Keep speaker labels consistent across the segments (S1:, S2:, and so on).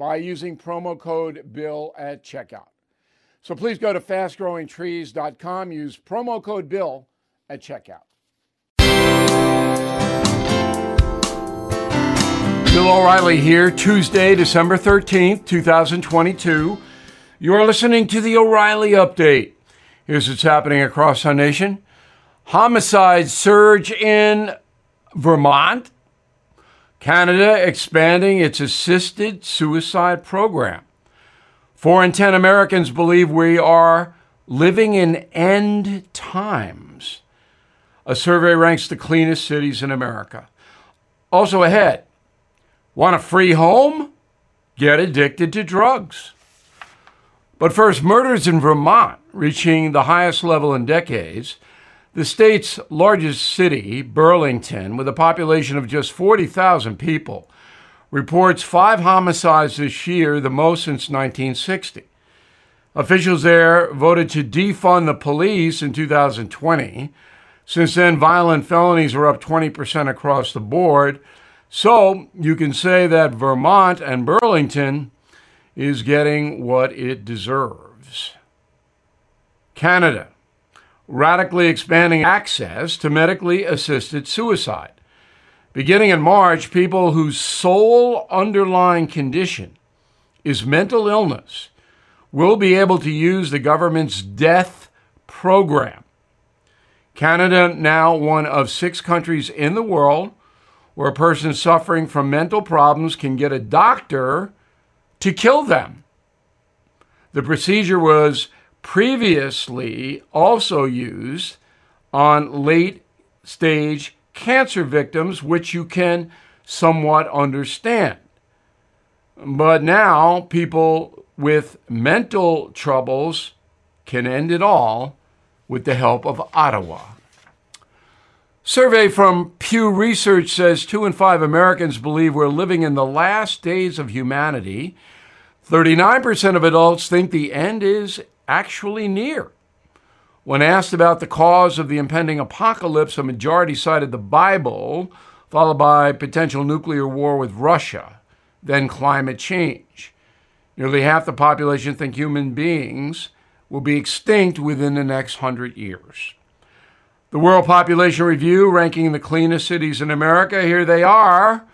S1: by using promo code BILL at checkout. So please go to fastgrowingtrees.com, use promo code BILL at checkout. Bill O'Reilly here, Tuesday, December 13th, 2022. You're listening to the O'Reilly Update. Here's what's happening across our nation homicides surge in Vermont Canada expanding its assisted suicide program. Four in 10 Americans believe we are living in end times. A survey ranks the cleanest cities in America. Also ahead, want a free home? Get addicted to drugs. But first, murders in Vermont reaching the highest level in decades the state's largest city, Burlington, with a population of just 40,000 people, reports five homicides this year, the most since 1960. Officials there voted to defund the police in 2020. Since then, violent felonies are up 20% across the board. So you can say that Vermont and Burlington is getting what it deserves. Canada radically expanding access to medically assisted suicide. Beginning in March, people whose sole underlying condition is mental illness will be able to use the government's death program. Canada, now one of six countries in the world where a person suffering from mental problems can get a doctor to kill them. The procedure was previously also used on late stage cancer victims, which you can somewhat understand. But now people with mental troubles can end it all with the help of Ottawa. Survey from Pew Research says two in five Americans believe we're living in the last days of humanity. 39% of adults think the end is actually near. When asked about the cause of the impending apocalypse, a majority cited the Bible, followed by potential nuclear war with Russia, then climate change. Nearly half the population think human beings will be extinct within the next hundred years. The World Population Review ranking the cleanest cities in America, here they are.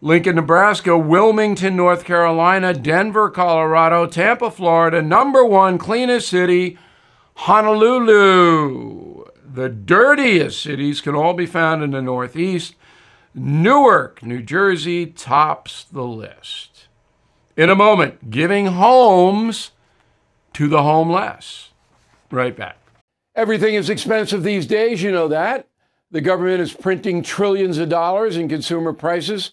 S1: Lincoln, Nebraska, Wilmington, North Carolina, Denver, Colorado, Tampa, Florida, number one cleanest city, Honolulu. The dirtiest cities can all be found in the Northeast. Newark, New Jersey tops the list. In a moment, giving homes to the homeless. Right back. Everything is expensive these days, you know that. The government is printing trillions of dollars in consumer prices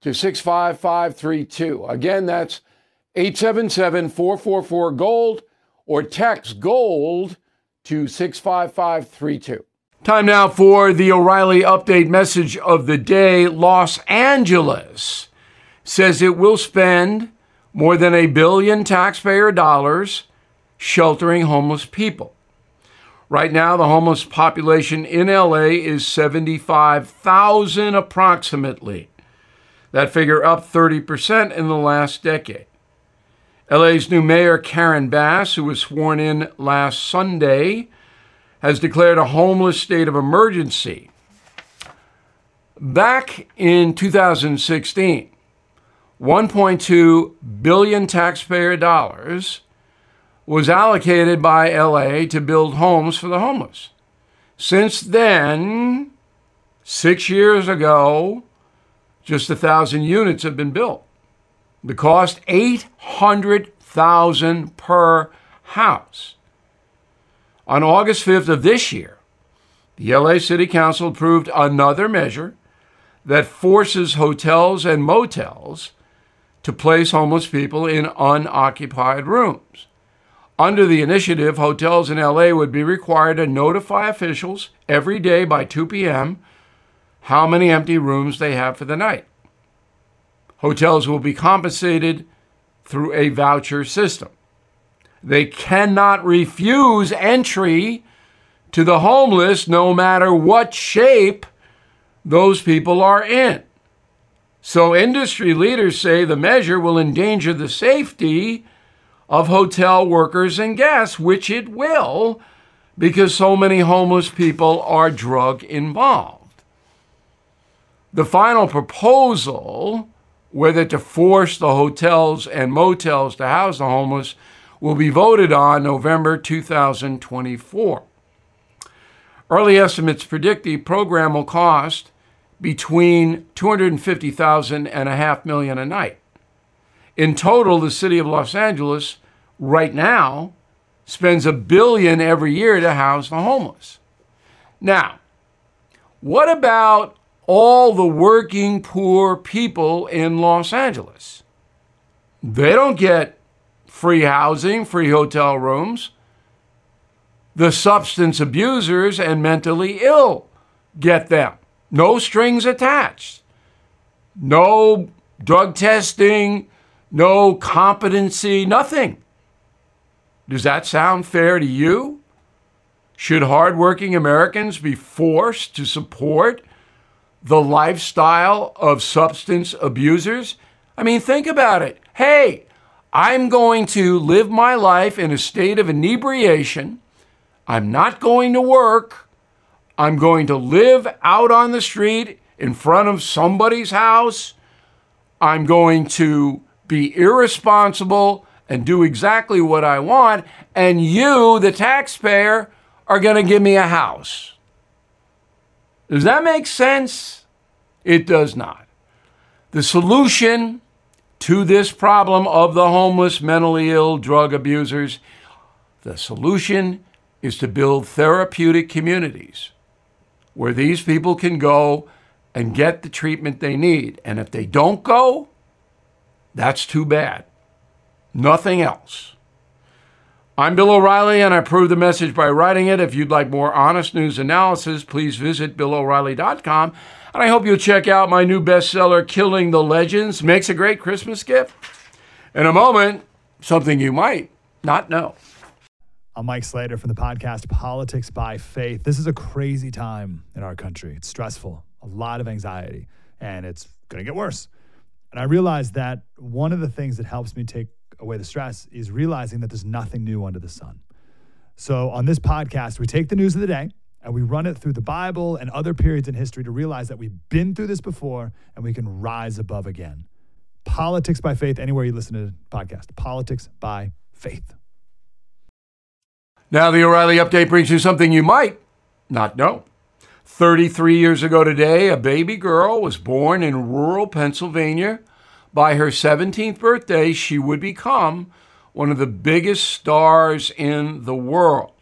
S1: to 65532. Again, that's 877 444 GOLD, or text GOLD to 65532. Time now for the O'Reilly Update message of the day. Los Angeles says it will spend more than a billion taxpayer dollars sheltering homeless people. Right now, the homeless population in LA is 75,000 approximately. That figure up 30% in the last decade. LA's new mayor, Karen Bass, who was sworn in last Sunday, has declared a homeless state of emergency. Back in 2016, 1.2 billion taxpayer dollars was allocated by LA to build homes for the homeless. Since then, six years ago, just a thousand units have been built. The cost 800,000 per house. On August 5th of this year, the LA City Council approved another measure that forces hotels and motels to place homeless people in unoccupied rooms. Under the initiative, hotels in LA would be required to notify officials every day by 2 p.m. how many empty rooms they have for the night. Hotels will be compensated through a voucher system. They cannot refuse entry to the homeless no matter what shape those people are in. So, industry leaders say the measure will endanger the safety of hotel workers and guests, which it will because so many homeless people are drug involved. The final proposal, whether to force the hotels and motels to house the homeless, will be voted on November 2024. Early estimates predict the program will cost between 250,000 and a half million a night. In total, the city of Los Angeles right now spends a billion every year to house the homeless. Now, what about all the working poor people in Los Angeles? They don't get free housing, free hotel rooms. The substance abusers and mentally ill get them. No strings attached. No drug testing, no competency, nothing. Does that sound fair to you? Should hardworking Americans be forced to support the lifestyle of substance abusers? I mean, think about it. Hey, I'm going to live my life in a state of inebriation. I'm not going to work. I'm going to live out on the street in front of somebody's house. I'm going to be irresponsible and do exactly what I want. And you, the taxpayer, are going to give me a house. Does that make sense? It does not. The solution to this problem of the homeless, mentally ill, drug abusers, the solution is to build therapeutic communities where these people can go and get the treatment they need. And if they don't go, that's too bad. Nothing else. I'm Bill O'Reilly, and I prove the message by writing it. If you'd like more honest news analysis, please visit BillO'Reilly.com. And I hope you'll check out my new bestseller, Killing the Legends. Makes a great Christmas gift. In a moment, something you might not know.
S2: I'm Mike Slater from the podcast Politics by Faith. This is a crazy time in our country. It's stressful, a lot of anxiety, and it's going to get worse. And I realized that one of the things that helps me take away the stress is realizing that there's nothing new under the sun. So on this podcast, we take the news of the day and we run it through the Bible and other periods in history to realize that we've been through this before and we can rise above again. Politics by faith, anywhere you listen to the podcast. Politics by faith.
S1: Now, the O'Reilly update brings you something you might not know. 33 years ago today, a baby girl was born in rural Pennsylvania. By her 17th birthday, she would become one of the biggest stars in the world.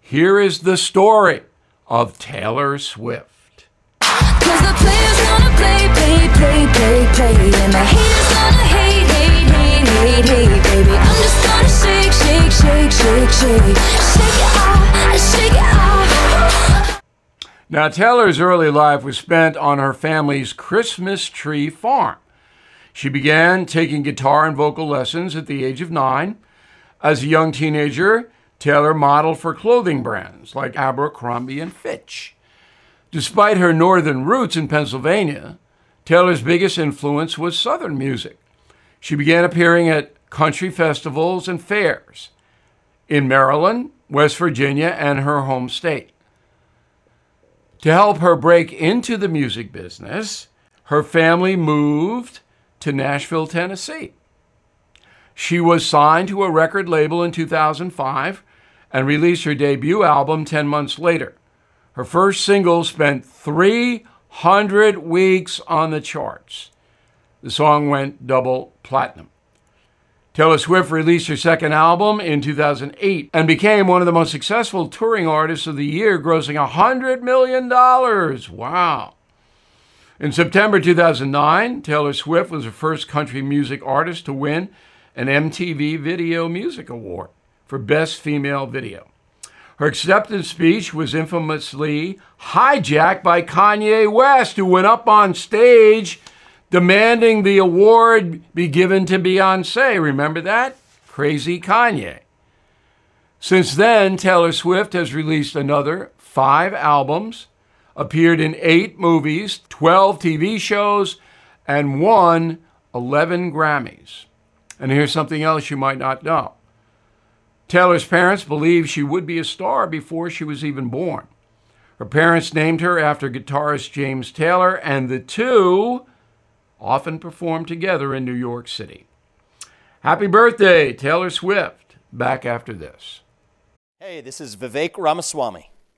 S1: Here is the story of Taylor Swift.
S3: Cause the players gonna play, play, play, play, play. And the haters gonna hate, hate, hate, hate, hate, baby. I'm just gonna shake, shake, shake, shake, shake. Shake it off, shake it off.
S1: Now, Taylor's early life was spent on her family's Christmas tree farm. She began taking guitar and vocal lessons at the age of nine. As a young teenager, Taylor modeled for clothing brands like Abercrombie and Fitch. Despite her northern roots in Pennsylvania, Taylor's biggest influence was Southern music. She began appearing at country festivals and fairs in Maryland, West Virginia, and her home state. To help her break into the music business, her family moved to Nashville, Tennessee. She was signed to a record label in 2005 and released her debut album 10 months later. Her first single spent 300 weeks on the charts. The song went double platinum. Taylor Swift released her second album in 2008 and became one of the most successful touring artists of the year, grossing $100 million. Wow. In September 2009, Taylor Swift was the first country music artist to win an MTV Video Music Award for Best Female Video. Her acceptance speech was infamously hijacked by Kanye West, who went up on stage demanding the award be given to Beyonce. Remember that? Crazy Kanye. Since then, Taylor Swift has released another five albums, appeared in eight movies, 12 TV shows, and won 11 Grammys. And here's something else you might not know Taylor's parents believed she would be a star before she was even born. Her parents named her after guitarist James Taylor, and the two often performed together in New York City. Happy birthday, Taylor Swift. Back after this.
S4: Hey, this is Vivek Ramaswamy.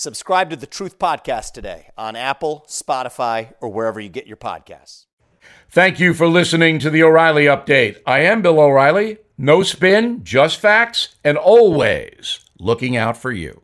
S4: Subscribe to the Truth Podcast today on Apple, Spotify, or wherever you get your podcasts.
S1: Thank you for listening to the O'Reilly Update. I am Bill O'Reilly. No spin, just facts, and always looking out for you.